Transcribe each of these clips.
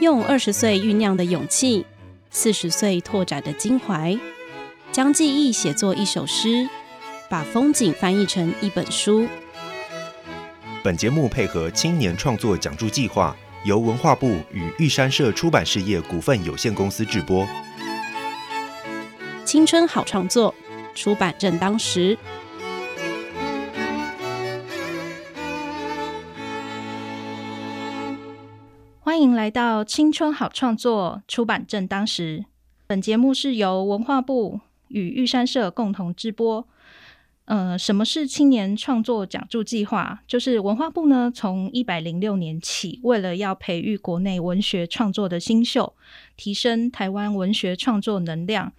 用二十岁酝酿的勇气，四十岁拓展的襟怀，将记忆写作一首诗，把风景翻译成一本书。本节目配合青年创作奖助计划，由文化部与玉山社出版事业股份有限公司制播。青春好创作，出版正当时。欢迎来到青春好创作，出版正当时。本节目是由文化部与玉山社共同制播。呃，什么是青年创作讲助计划？就是文化部呢，从一百零六年起，为了要培育国内文学创作的新秀，提升台湾文学创作能量，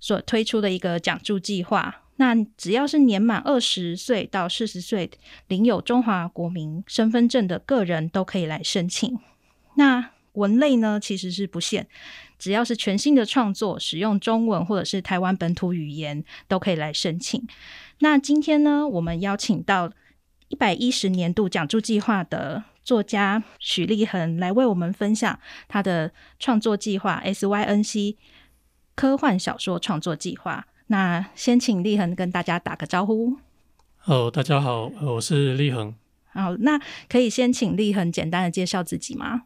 所推出的一个讲助计划。那只要是年满二十岁到四十岁，领有中华国民身份证的个人，都可以来申请。那文类呢，其实是不限，只要是全新的创作，使用中文或者是台湾本土语言，都可以来申请。那今天呢，我们邀请到一百一十年度讲助计划的作家许立恒来为我们分享他的创作计划 SYNC 科幻小说创作计划。那先请立恒跟大家打个招呼。哦，大家好，我是立恒。好，那可以先请立恒简单的介绍自己吗？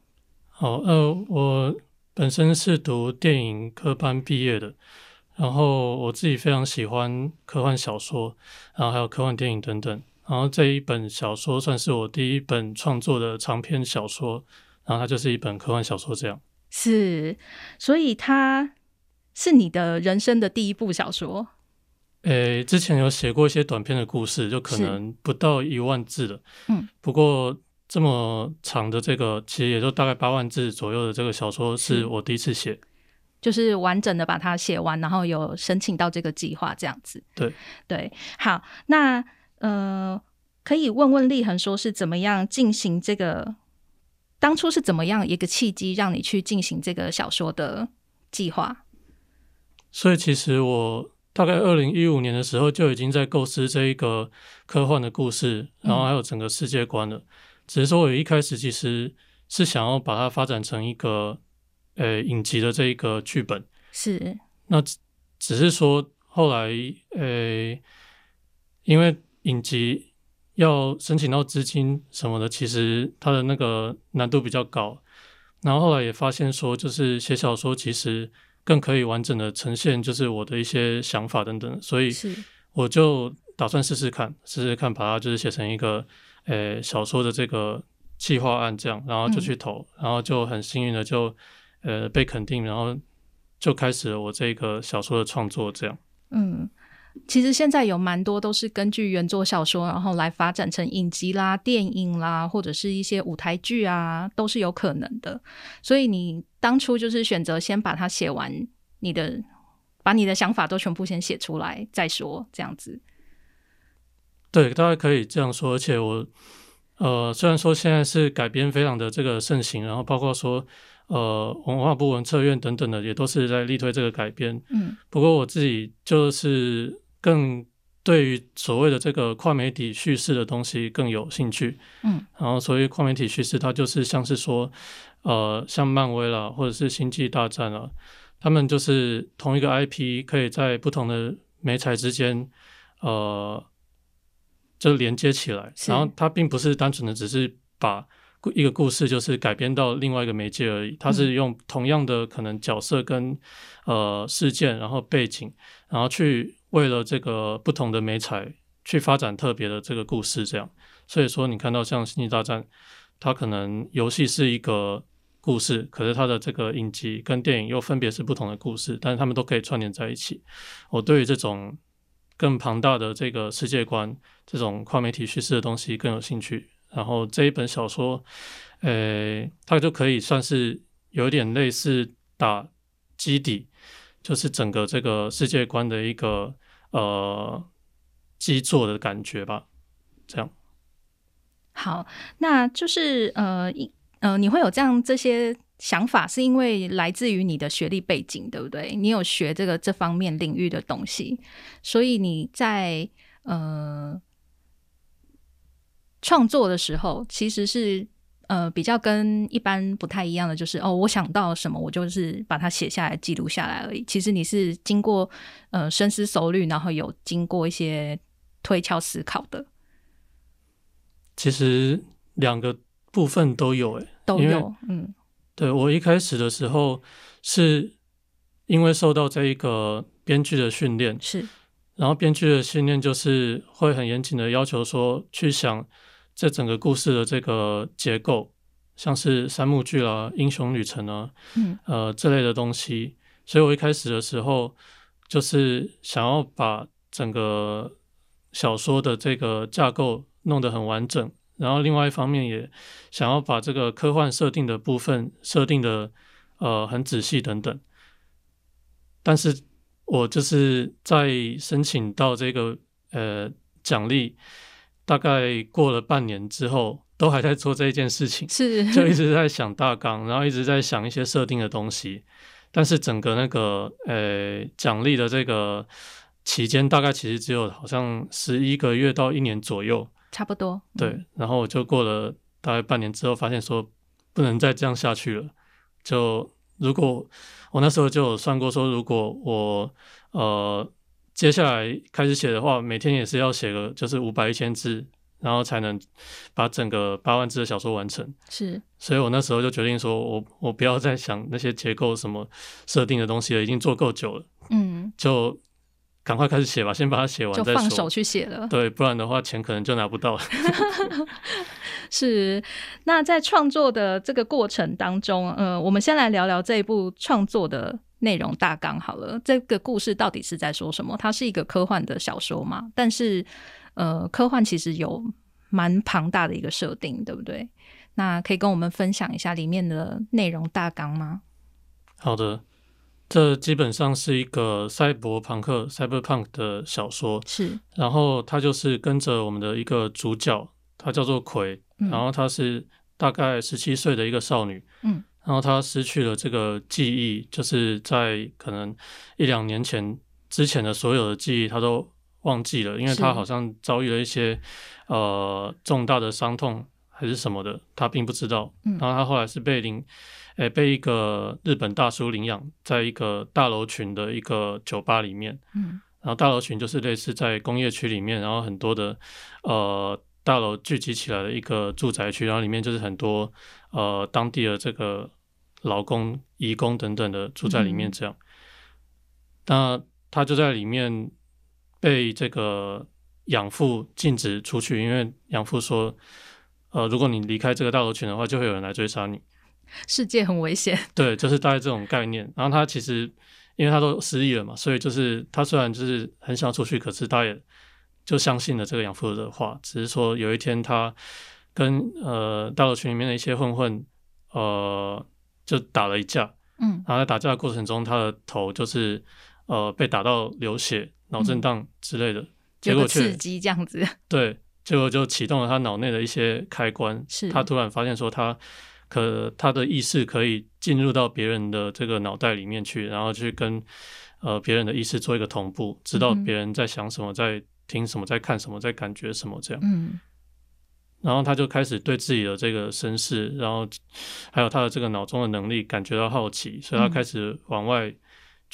好，呃，我本身是读电影科班毕业的，然后我自己非常喜欢科幻小说，然后还有科幻电影等等。然后这一本小说算是我第一本创作的长篇小说，然后它就是一本科幻小说这样。是，所以它是你的人生的第一部小说。诶，之前有写过一些短篇的故事，就可能不到一万字的。嗯，不过。这么长的这个，其实也就大概八万字左右的这个小说，是我第一次写，就是完整的把它写完，然后有申请到这个计划这样子。对对，好，那呃，可以问问立恒，说是怎么样进行这个？当初是怎么样一个契机，让你去进行这个小说的计划？所以其实我大概二零一五年的时候就已经在构思这一个科幻的故事，然后还有整个世界观了。只是说，我一开始其实是想要把它发展成一个呃影集的这一个剧本，是。那只是说后来呃，因为影集要申请到资金什么的，其实它的那个难度比较高。然后后来也发现说，就是写小说其实更可以完整的呈现，就是我的一些想法等等。所以我就打算试试看，试试看把它就是写成一个。呃，小说的这个计划案这样，然后就去投，然后就很幸运的就呃被肯定，然后就开始了我这个小说的创作这样。嗯，其实现在有蛮多都是根据原作小说，然后来发展成影集啦、电影啦，或者是一些舞台剧啊，都是有可能的。所以你当初就是选择先把它写完，你的把你的想法都全部先写出来再说，这样子。对，大家可以这样说。而且我，呃，虽然说现在是改编非常的这个盛行，然后包括说，呃，文化部文策院等等的也都是在力推这个改编。嗯。不过我自己就是更对于所谓的这个跨媒体叙事的东西更有兴趣。嗯。然后所谓跨媒体叙事，它就是像是说，呃，像漫威啦，或者是星际大战啊，他们就是同一个 IP 可以在不同的媒材之间，呃。就连接起来，然后它并不是单纯的只是把一个故事就是改编到另外一个媒介而已，它是用同样的可能角色跟呃事件，然后背景，然后去为了这个不同的媒材去发展特别的这个故事，这样。所以说你看到像《星际大战》，它可能游戏是一个故事，可是它的这个影集跟电影又分别是不同的故事，但是他们都可以串联在一起。我对于这种。更庞大的这个世界观，这种跨媒体叙事的东西更有兴趣。然后这一本小说，呃，它就可以算是有点类似打基底，就是整个这个世界观的一个呃基座的感觉吧。这样。好，那就是呃一呃，你会有这样这些。想法是因为来自于你的学历背景，对不对？你有学这个这方面领域的东西，所以你在呃创作的时候，其实是呃比较跟一般不太一样的，就是哦，我想到什么，我就是把它写下来记录下来而已。其实你是经过呃深思熟虑，然后有经过一些推敲思考的，其实两个部分都有诶，都有，嗯对我一开始的时候是因为受到这一个编剧的训练，是。然后编剧的训练就是会很严谨的要求说，去想这整个故事的这个结构，像是三幕剧啦、英雄旅程啊，嗯。呃这类的东西。所以我一开始的时候就是想要把整个小说的这个架构弄得很完整，然后另外一方面也想要把这个科幻设定的部分设定的呃很仔细等等。但是我就是在申请到这个呃奖励，大概过了半年之后，都还在做这一件事情，是，就一直在想大纲，然后一直在想一些设定的东西。但是整个那个呃奖励的这个期间，大概其实只有好像十一个月到一年左右。差不多，对，嗯然后我就过了大概半年之后，发现说不能再这样下去了。就如果我那时候就有算过说，如果我呃接下来开始写的话，每天也是要写个就是五百一千字，然后才能把整个八万字的小说完成。是所以我那时候就决定说我我不要再想那些结构什么设定的东西了，已经做够久了，嗯，就赶快开始写吧，先把它写完再说就放手。去写了。对，不然的话钱可能就拿不到了。是，那在创作的这个过程当中，呃，我们先来聊聊这一部创作的内容大纲好了。这个故事到底是在说什么？它是一个科幻的小说嘛？但是，呃，科幻其实有蛮庞大的一个设定，对不对？那可以跟我们分享一下里面的内容大纲吗？好的，这基本上是一个赛博朋克 （cyberpunk） 的小说，是，然后它就是跟着我们的一个主角，她叫做葵，嗯然后她是大概十七岁的一个少女，嗯，然后她失去了这个记忆，就是在可能一两年前之前的所有的记忆，她都忘记了，因为是。她好像遭遇了一些呃重大的伤痛还是什么的，他并不知道。嗯然后他后来是被领，诶、被一个日本大叔领养，在一个大楼群的一个酒吧里面。嗯然后大楼群就是类似在工业区里面，然后很多的呃大楼聚集起来的一个住宅区，然后里面就是很多呃当地的这个劳工、移工等等的住在里面嗯这样。那他就在里面被这个养父禁止出去，因为养父说，呃，如果你离开这个大楼群的话，就会有人来追杀你。世界很危险。对，就是大概这种概念。然后他其实因为他都失忆了嘛，所以就是他虽然就是很想出去，可是他也就相信了这个养父的话。只是说有一天他跟呃大楼群里面的一些混混呃就打了一架，嗯然后在打架的过程中，他的头就是呃被打到流血、脑震荡之类的，结果刺激这样子。对，结果就启动了他脑内的一些开关。是他突然发现说他可他的意识可以进入到别人的这个脑袋里面去，然后去跟呃别人的意识做一个同步，知道别人在想什么，在听什么，在看什么，在感觉什么这样。嗯然后他就开始对自己的这个身世，然后还有他的这个脑中的能力感觉到好奇，所以他嗯开始往外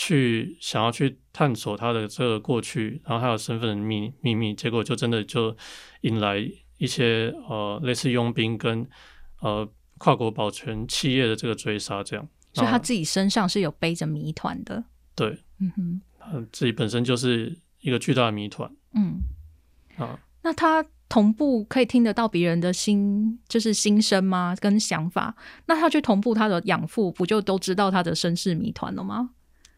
去想要去探索他的这个过去，然后还有身份的秘秘密，结果就真的就引来一些呃类似佣兵跟呃跨国保全企业的这个追杀，这样。所以他自己身上是有背着谜团的。对嗯哼，他自己本身就是一个巨大的谜团嗯。啊。那他同步可以听得到别人的心，就是心声吗？跟想法？那他去同步他的养父，不就都知道他的身世谜团了吗？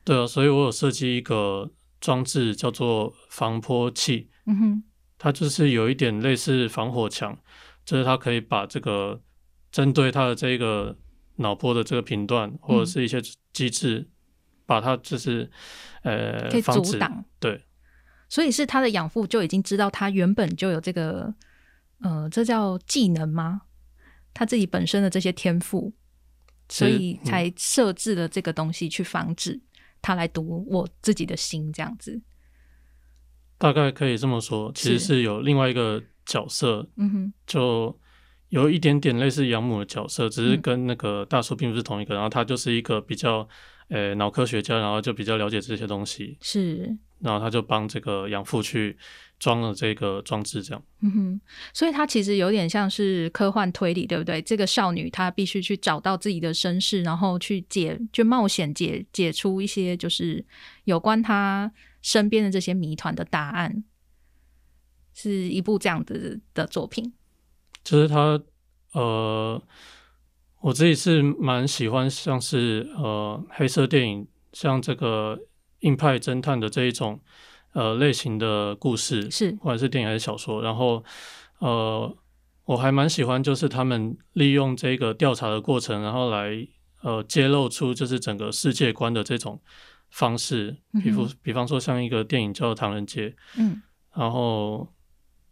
对啊，所以我有设计一个装置叫做防波器，嗯哼，它就是有一点类似防火墙，就是它可以把这个针对它的这个脑波的这个频段或者是一些机制，把它就是呃可以阻挡。对。所以是他的养父就已经知道他原本就有这个，呃，这叫技能吗？他自己本身的这些天赋，所以才设置了这个东西去防止他来读我自己的心，这样子。大概可以这么说。其实是是有另外一个角色，嗯哼，就有一点点类似养母的角色，只是跟那个大叔并不是同一个。然后他就是一个比较呃脑科学家，然后就比较了解这些东西，是，然后他就帮这个养父去装了这个装置，这样。嗯哼，所以它其实有点像是科幻推理，对不对？这个少女她必须去找到自己的身世，然后去解，去冒险解解出一些就是有关她身边的这些谜团的答案，是一部这样子的作品。就是他，呃，我自己是蛮喜欢像是呃黑色电影，像这个硬派侦探的这一种呃类型的故事，是或者是电影还是小说，然后呃我还蛮喜欢就是他们利用这个调查的过程，然后来呃揭露出就是整个世界观的这种方式，比如比方说像一个电影叫《唐人街》，嗯，然后。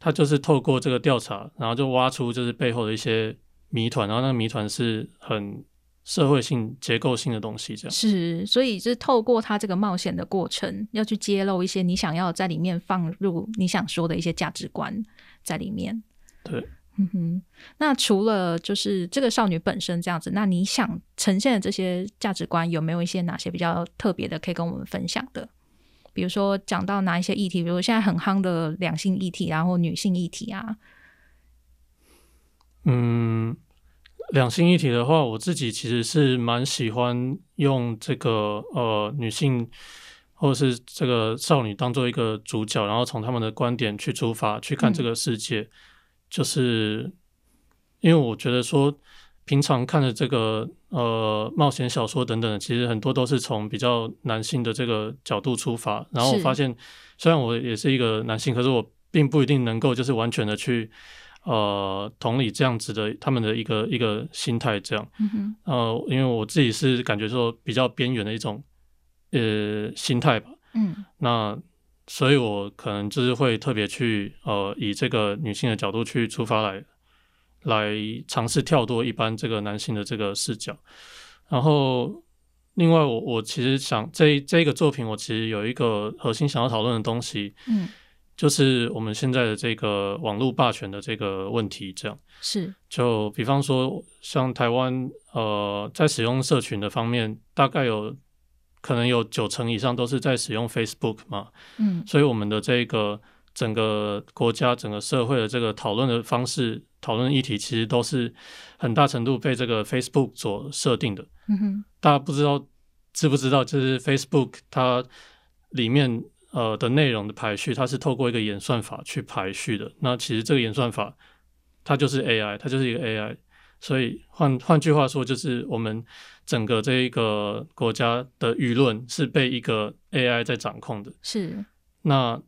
他就是透过这个调查，然后就挖出就是背后的一些谜团，然后那个谜团是很社会性、结构性的东西，这样是，所以是透过他这个冒险的过程，要去揭露一些你想要在里面放入你想说的一些价值观在里面。对，嗯哼。那除了就是这个少女本身这样子，那你想呈现的这些价值观，有没有一些哪些比较特别的可以跟我们分享的？比如说讲到哪一些议题，比如现在很夯的两性议题，然后女性议题啊。嗯，两性一体的话，我自己其实是蛮喜欢用这个呃女性或者是这个少女当做一个主角，然后从他们的观点去出发去看这个世界，就是因为我觉得说。平常看的这个呃冒险小说等等，其实很多都是从比较男性的这个角度出发。然后我发现，虽然我也是一个男性，可是我并不一定能够就是完全的去呃同理这样子的他们的一个一个心态这样。嗯呃，因为我自己是感觉说比较边缘的一种呃心态吧。嗯。那所以我可能就是会特别去呃以这个女性的角度去出发来。来尝试跳脱一般这个男性的这个视角，然后另外我我其实想这这个作品我其实有一个核心想要讨论的东西，嗯，就是我们现在的这个网络霸权的这个问题，这样是就比方说像台湾呃在使用社群的方面，大概有可能有九成以上都是在使用 Facebook 嘛，嗯，所以我们的这个整个国家整个社会的这个讨论的方式。讨论议题其实都是很大程度被这个 Facebook 所设定的。嗯哼，大家不知道知不知道，就是 Facebook 它里面呃的内容的排序，它是透过一个演算法去排序的。那其实这个演算法它就是 AI，它就是一个 AI。所以换换句话说，就是我们整个这一个国家的舆论是被一个 AI 在掌控的。是。那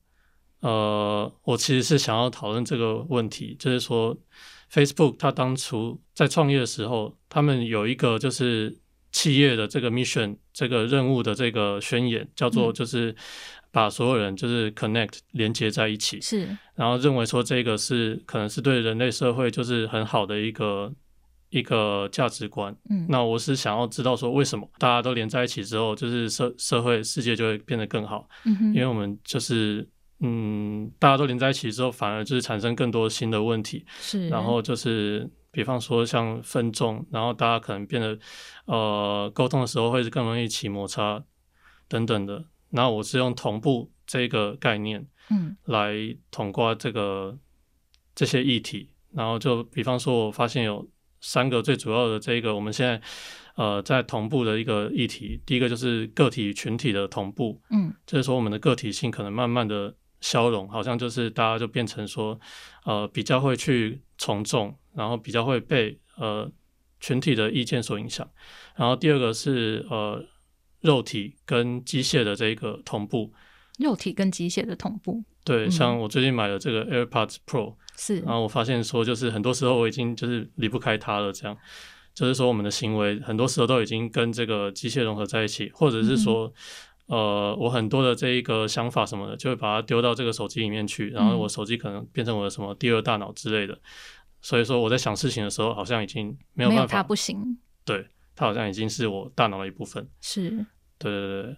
呃，我其实是想要讨论这个问题，就是说，Facebook 它当初在创业的时候，他们有一个就是企业的这个 mission 这个任务的这个宣言，叫做就是把所有人就是 connect 连接在一起，是，然后认为说这个是可能是对人类社会就是很好的一个一个价值观。嗯，那我是想要知道说为什么大家都连在一起之后，就是社社会世界就会变得更好。嗯哼，因为我们就是。嗯，大家都连在一起之后，反而就是产生更多新的问题。是，然后就是，比方说像分众，然后大家可能变得，呃，沟通的时候会是更容易起摩擦等等的。然后我是用同步这个概念，嗯，来统括这个这些议题。然后就比方说，我发现有三个最主要的这个，我们现在呃在同步的一个议题。第一个就是个体群体的同步，嗯，就是说我们的个体性可能慢慢的。消融好像就是大家就变成说，呃，比较会去从众，然后比较会被呃群体的意见所影响。然后第二个是呃肉体跟机械的这个同步，肉体跟机械的同步。对，像我最近买了这个 AirPods Pro，是，然后我发现说，就是很多时候我已经就是离不开它了，这样，就是说我们的行为很多时候都已经跟这个机械融合在一起，或者是说。呃，我很多的这一个想法什么的，就会把它丢到这个手机里面去，然后我手机可能变成我的什么第二大脑之类的。所以说我在想事情的时候，好像已经没有办法，它不行。对，它好像已经是我大脑的一部分。是，对对对。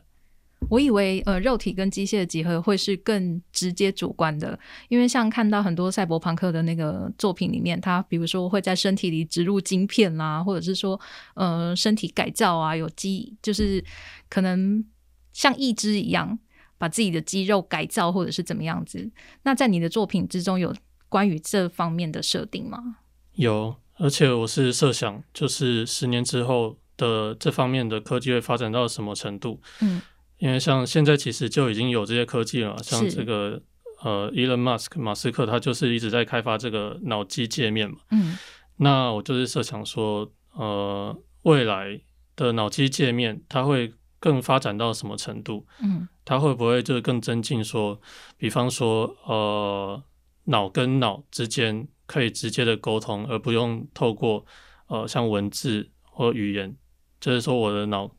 我以为呃，肉体跟机械的结合会是更直接主观的，因为像看到很多赛博朋克的那个作品里面，他比如说会在身体里植入晶片啦，或者是说呃身体改造啊，有肌就是可能像义肢一样把自己的肌肉改造或者是怎么样子。那在你的作品之中有关于这方面的设定吗？有，而且我是设想，就是十年之后的这方面的科技会发展到什么程度？嗯。因为像现在其实就已经有这些科技了，像这个呃，Elon Musk 马斯克他就是一直在开发这个脑机界面嘛。嗯，那我就是设想说，呃，未来的脑机界面它会更发展到什么程度？嗯，它会不会就是更增进？说，比方说，呃，脑跟脑之间可以直接的沟通，而不用透过呃像文字或语言，就是说我的脑。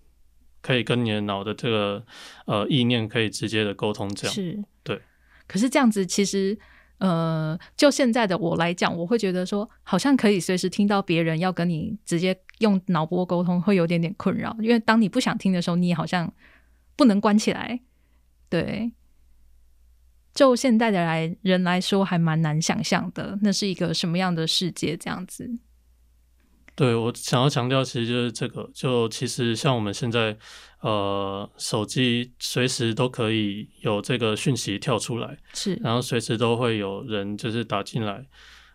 可以跟你的脑的这个呃意念可以直接的沟通，这样是，对。可是这样子其实呃，就现在的我来讲，我会觉得说，好像可以随时听到别人要跟你直接用脑波沟通，会有点点困扰。因为当你不想听的时候，你也好像不能关起来。对，就现在的来人来说，还蛮难想象的，那是一个什么样的世界？这样子。对我想要强调，其实就是这个。就其实像我们现在，呃，手机随时都可以有这个讯息跳出来，是，然后随时都会有人就是打进来。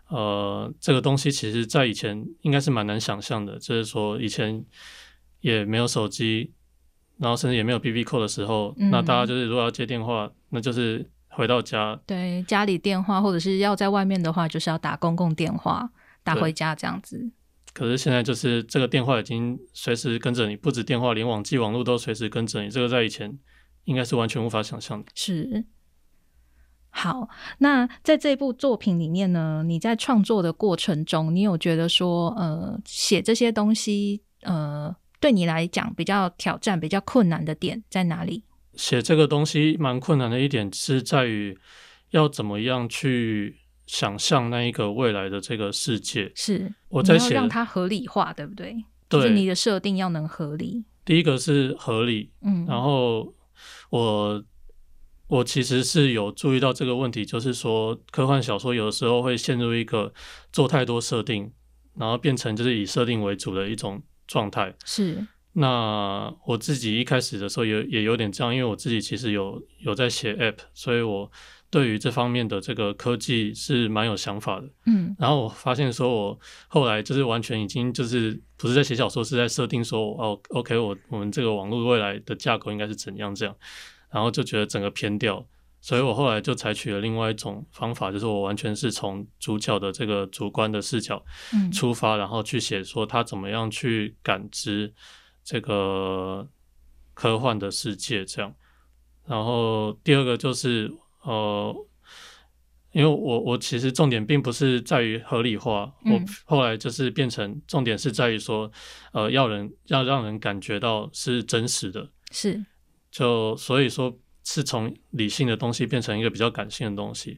呃，这个东西其实在以前应该是蛮难想象的，就是说以前也没有手机，然后甚至也没有 B B 扣的时候，那大家就是如果要接电话，那就是回到家，对，家里电话或者是要在外面的话，就是要打公共电话打回家这样子。可是现在就是这个电话已经随时跟着你，不止电话，连网际网络都随时跟着你。这个在以前应该是完全无法想象的。是。好，那在这部作品里面呢，你在创作的过程中，你有觉得说，呃，写这些东西，呃，对你来讲比较挑战、比较困难的点在哪里？写这个东西蛮困难的一点是在于要怎么样去。想象那一个未来的这个世界，是我在写，让它合理化，对不对？对，你的设定要能合理。第一个是合理，嗯，然后我我其实是有注意到这个问题，就是说科幻小说有的时候会陷入一个做太多设定，然后变成就是以设定为主的一种状态。是，那我自己一开始的时候也也有点这样，因为我自己其实有有在写 App，所以我。对于这方面的这个科技是蛮有想法的，嗯，然后我发现说，我后来就是完全已经就是不是在写小说，是在设定说，哦，OK，我我们这个网络未来的架构应该是怎样这样，然后就觉得整个偏掉，所以我后来就采取了另外一种方法，就是我完全是从主角的这个主观的视角出发，然后去写说他怎么样去感知这个科幻的世界这样，然后第二个就是。呃，因为我我其实重点并不是在于合理化，我后来就是变成重点是在于说，呃，要人要让人感觉到是真实的，是，就所以说是从理性的东西变成一个比较感性的东西，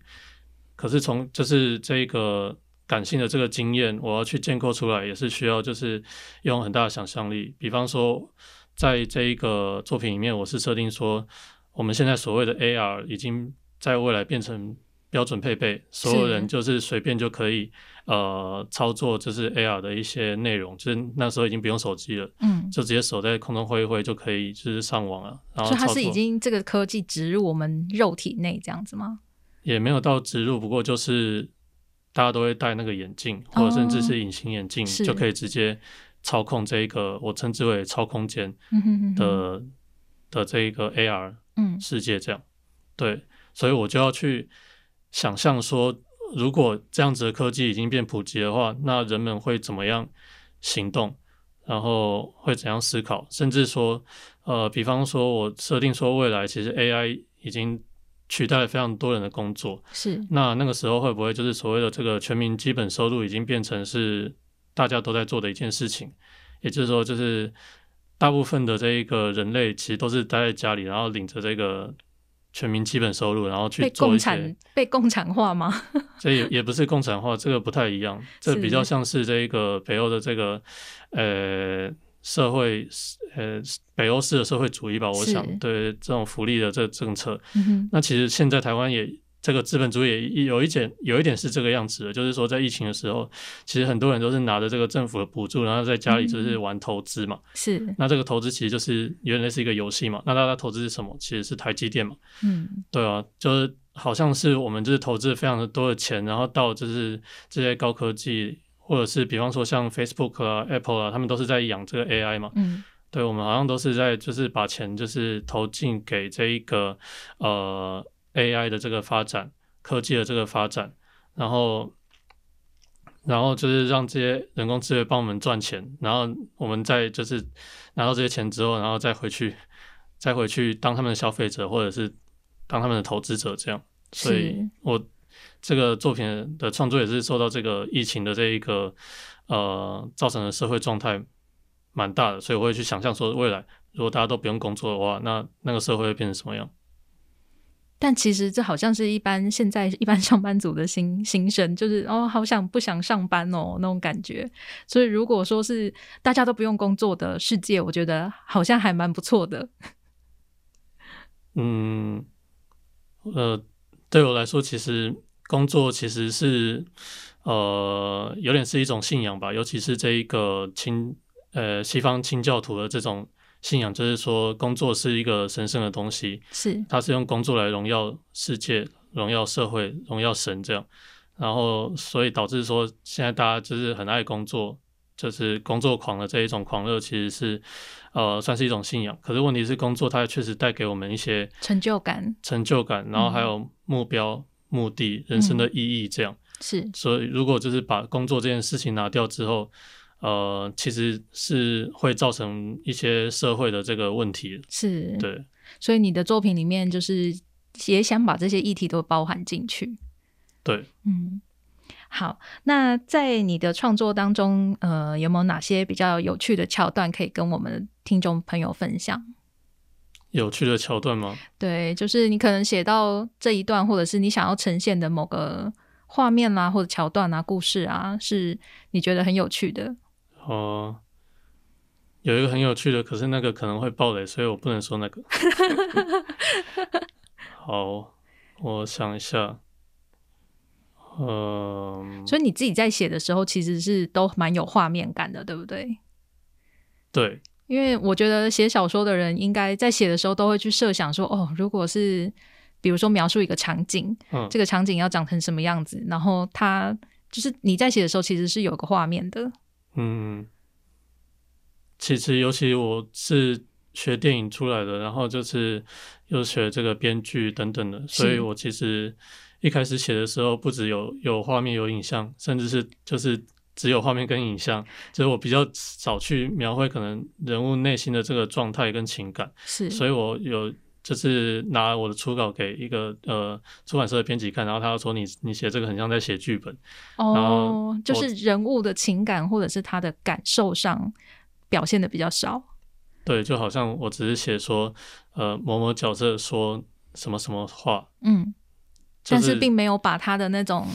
可是从就是这个感性的这个经验，我要去建构出来，也是需要就是用很大的想象力。比方说，在这一个作品里面，我是设定说，我们现在所谓的 AR 已经。在未来变成标准配备，所有人就是随便就可以呃操作，就是 AR 的一些内容，就是那时候已经不用手机了，嗯，就直接手在空中挥一挥就可以，就是上网了。然后它是已经这个科技植入我们肉体内这样子吗？也没有到植入，不过就是大家都会戴那个眼镜，或者甚至是隐形眼镜，就可以直接操控这一个我称之为超空间的的这一个 AR 世界，这样。对。所以我就要去想象说，如果这样子的科技已经变普及的话，那人们会怎么样行动，然后会怎样思考，甚至说，呃，比方说我设定说未来其实 AI 已经取代了非常多人的工作，是那那个时候会不会就是所谓的这个全民基本收入已经变成是大家都在做的一件事情？也就是说，就是大部分的这一个人类其实都是待在家里，然后领着这个。全民基本收入，然后去做一些被共产化吗？这也也不是共产化，这个不太一样。这比较像是这一个北欧的这个呃社会呃北欧式的社会主义吧，我想对这种福利的这个政策，那其实现在台湾也这个资本主义也有一点有一点是这个样子的，就是说在疫情的时候，其实很多人都是拿着这个政府的补助，然后在家里就是玩投资嘛。是，那这个投资其实就是有点类似一个游戏嘛。那大家投资是什么？其实是台积电嘛。嗯，对啊，就是好像是我们就是投资非常的多的钱，然后到就是这些高科技，或者是比方说像 Facebook 啊、Apple 啊，他们都是在养这个 AI 嘛。嗯，对，我们好像都是在就是把钱就是投进给这一个呃 AI 的这个发展，科技的这个发展，然后然后就是让这些人工智能帮我们赚钱，然后我们再就是拿到这些钱之后，然后再回去再回去当他们的消费者，或者是当他们的投资者这样。所以我这个作品的创作也是受到这个疫情的这一个呃造成的社会状态蛮大的，所以我会去想象说，未来如果大家都不用工作的话，那那个社会会变成什么样？但其实这好像是一般现在一般上班族的心心声，就是哦，好想不想上班哦那种感觉。所以如果说是大家都不用工作的世界，我觉得好像还蛮不错的。嗯，呃，对我来说，其实工作其实是呃有点是一种信仰吧，尤其是这一个清呃西方清教徒的这种信仰，就是说工作是一个神圣的东西，是，他是用工作来荣耀世界、荣耀社会、荣耀神这样，然后所以导致说现在大家就是很爱工作，就是工作狂的这一种狂热，其实是呃算是一种信仰。可是问题是，工作它确实带给我们一些成就感。成就感，然后还有目标、目的、人生的意义这样。是所以如果就是把工作这件事情拿掉之后，呃，其实是会造成一些社会的这个问题。是，对。所以你的作品里面就是也想把这些议题都包含进去。对，嗯，好，那在你的创作当中，呃，有没有哪些比较有趣的桥段可以跟我们听众朋友分享？有趣的桥段吗？对，就是你可能写到这一段，或者是你想要呈现的某个画面啦，或者桥段啊、故事啊，是你觉得很有趣的。哦、有一个很有趣的，可是那个可能会爆雷，所以我不能说那个。好，我想一下。嗯，所以你自己在写的时候，其实是都蛮有画面感的，对不对？对，因为我觉得写小说的人应该在写的时候都会去设想说，哦，如果是比如说描述一个场景，嗯，这个场景要长成什么样子，然后它就是你在写的时候其实是有个画面的。嗯，其实尤其我是学电影出来的，然后就是又学这个编剧等等的，所以我其实一开始写的时候，不只有有画面有影像，甚至是就是只有画面跟影像，就是我比较少去描绘可能人物内心的这个状态跟情感，是，所以我有。就是拿我的初稿给一个呃出版社的编辑看，然后他说你你写这个很像在写剧本，然哦后，就是人物的情感或者是他的感受上表现的比较少。对，就好像我只是写说，呃，某某角色说什么什么话，嗯，就但是并没有把他的那种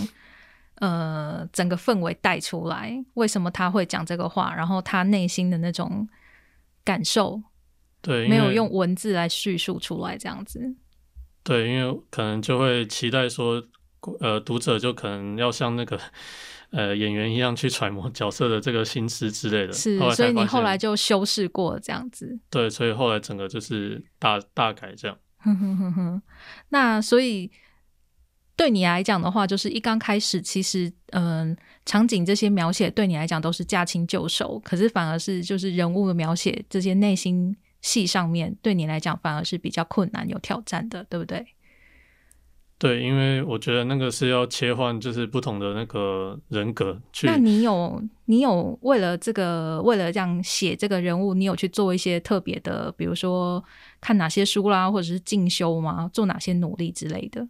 呃整个氛围带出来。为什么他会讲这个话？然后他内心的那种感受，对，没有用文字来叙述出来，这样子。对，因为可能就会期待说，呃，读者就可能要像那个 呃演员一样去揣摩角色的这个心思之类的。是所以你后来就修饰过了这样子。对，所以后来整个就是大大改这样。哼哼哼哼，那所以对你来讲的话，就是一刚开始，其实嗯、场景这些描写对你来讲都是驾轻就熟，可是反而是就是人物的描写这些内心戏上面，对你来讲反而是比较困难、有挑战的，对不对？对，因为我觉得那个是要切换，就是不同的那个人格去。那你有你有为了这个，为了这样写这个人物，你有去做一些特别的，比如说看哪些书啦，或者是进修吗？做哪些努力之类的？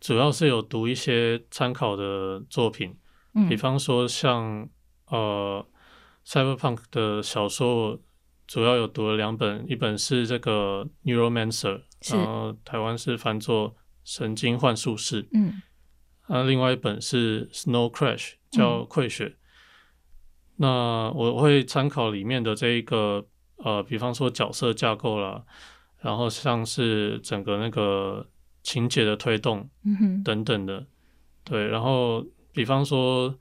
主要是有读一些参考的作品，嗯。比方说像呃，Cyberpunk 的小说，我主要有读了两本，一本是这个 Neuromancer，然后台湾是翻作神经幻术士，嗯。那另外一本是 Snow Crash，叫溃雪。那我会参考里面的这一个呃，比方说角色架构啦，然后像是整个那个情节的推动嗯哼，等等的，对，然后比方说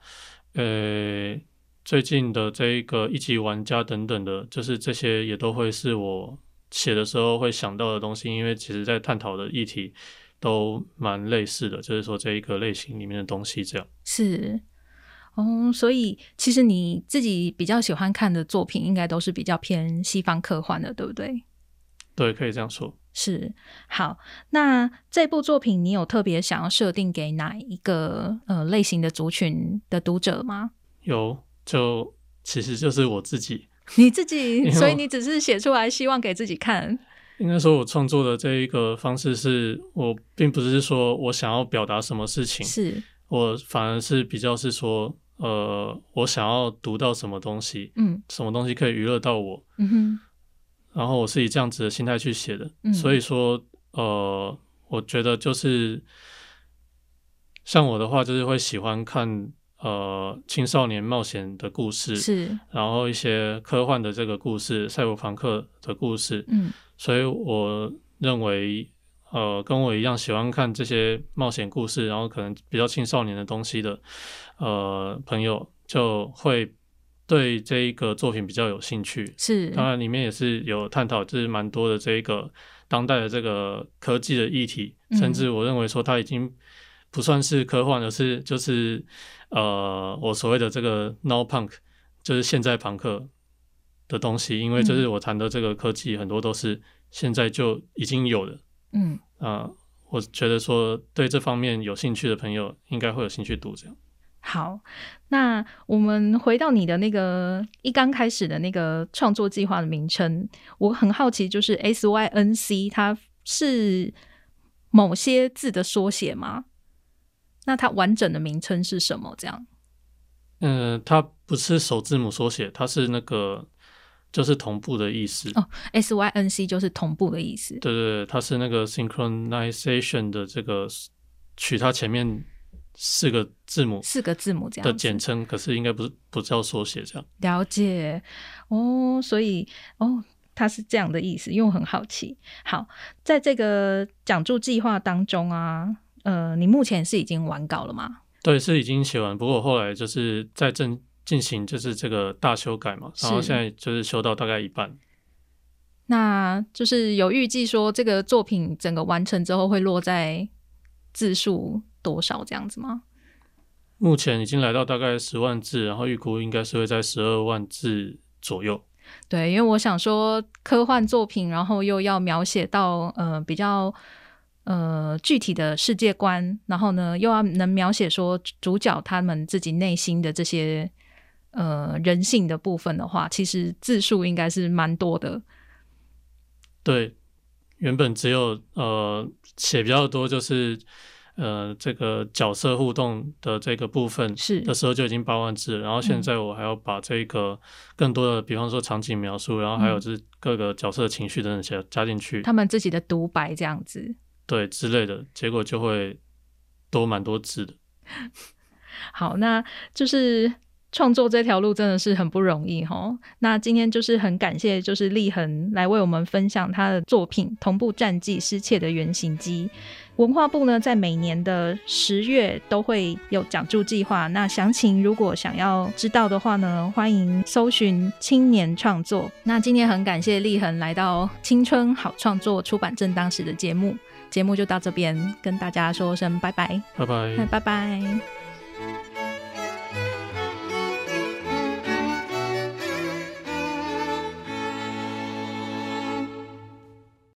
呃最近的这一个一级玩家等等的，就是这些也都会是我写的时候会想到的东西，因为其实在探讨的议题都蛮类似的，就是说这一个类型里面的东西这样。是。哦，所以其实你自己比较喜欢看的作品，应该都是比较偏西方科幻的，对不对？对，可以这样说。是。好，那这部作品你有特别想要设定给哪一个呃类型的族群的读者吗？有，就其实就是我自己。你自己，所以你只是写出来，希望给自己看。应该说，我创作的这一个方式是，我并不是说我想要表达什么事情，是，我反而是比较是说，呃，我想要读到什么东西，嗯什么东西可以娱乐到我，嗯哼，然后我是以这样子的心态去写的。嗯所以说，呃，我觉得就是像我的话，就是会喜欢看呃青少年冒险的故事，是，然后一些科幻的这个故事，赛博朋克的故事，嗯所以我认为，呃，跟我一样喜欢看这些冒险故事，然后可能比较青少年的东西的，呃，朋友就会对这一个作品比较有兴趣。是，当然，里面也是有探讨，就是蛮多的这一个当代的这个科技的议题，嗯甚至我认为说它已经不算是科幻，而是就是呃，我所谓的这个 now punk，就是现在朋克的东西，因为就是我谈的这个科技很多都是现在就已经有的嗯。啊、我觉得说对这方面有兴趣的朋友应该会有兴趣读这样。好，那我们回到你的那个一刚开始的那个创作计划的名称，我很好奇，就是 S Y N C，它是某些字的缩写吗？那它完整的名称是什么？这样嗯、它不是首字母缩写，它是那个就是同步的意思。哦，S Y N C 就是同步的意思。对对对，它是那个 synchronization 的这个取它前面四个字母四个字母这样的简称，可是应该不是不叫缩写这样。了解哦，所以哦，它是这样的意思，因为我很好奇。好，在这个讲座计划当中啊，呃，你目前是已经完稿了吗？对，是已经写完，不过我后来就是在正进行就是这个大修改嘛，然后现在就是修到大概一半。那就是有预计说这个作品整个完成之后会落在字数多少这样子吗？目前已经来到大概十万字，然后预估应该是会在十二万字左右。对，因为我想说科幻作品，然后又要描写到呃比较呃具体的世界观，然后呢又要能描写说主角他们自己内心的这些呃人性的部分的话，其实字数应该是蛮多的。对，原本只有呃写比较多，就是呃这个角色互动的这个部分是的时候就已经八万字了，然后现嗯在我还要把这个更多的，比方说场景描述，然后还有是各个角色的情绪等等加加进去，他们自己的独白这样子。对之类的，结果就会多蛮多字的。好，那就是创作这条路真的是很不容易哈。那今天就是很感谢，就是立恒来为我们分享他的作品《同步战记失窃的原型机》。文化部呢，在每年的十月都会有讲助计划。那详情如果想要知道的话呢，欢迎搜寻青年创作。那今天很感谢立恒来到青春好创作出版正当时的节目，节目就到这边，跟大家说声拜拜，拜拜那。拜拜。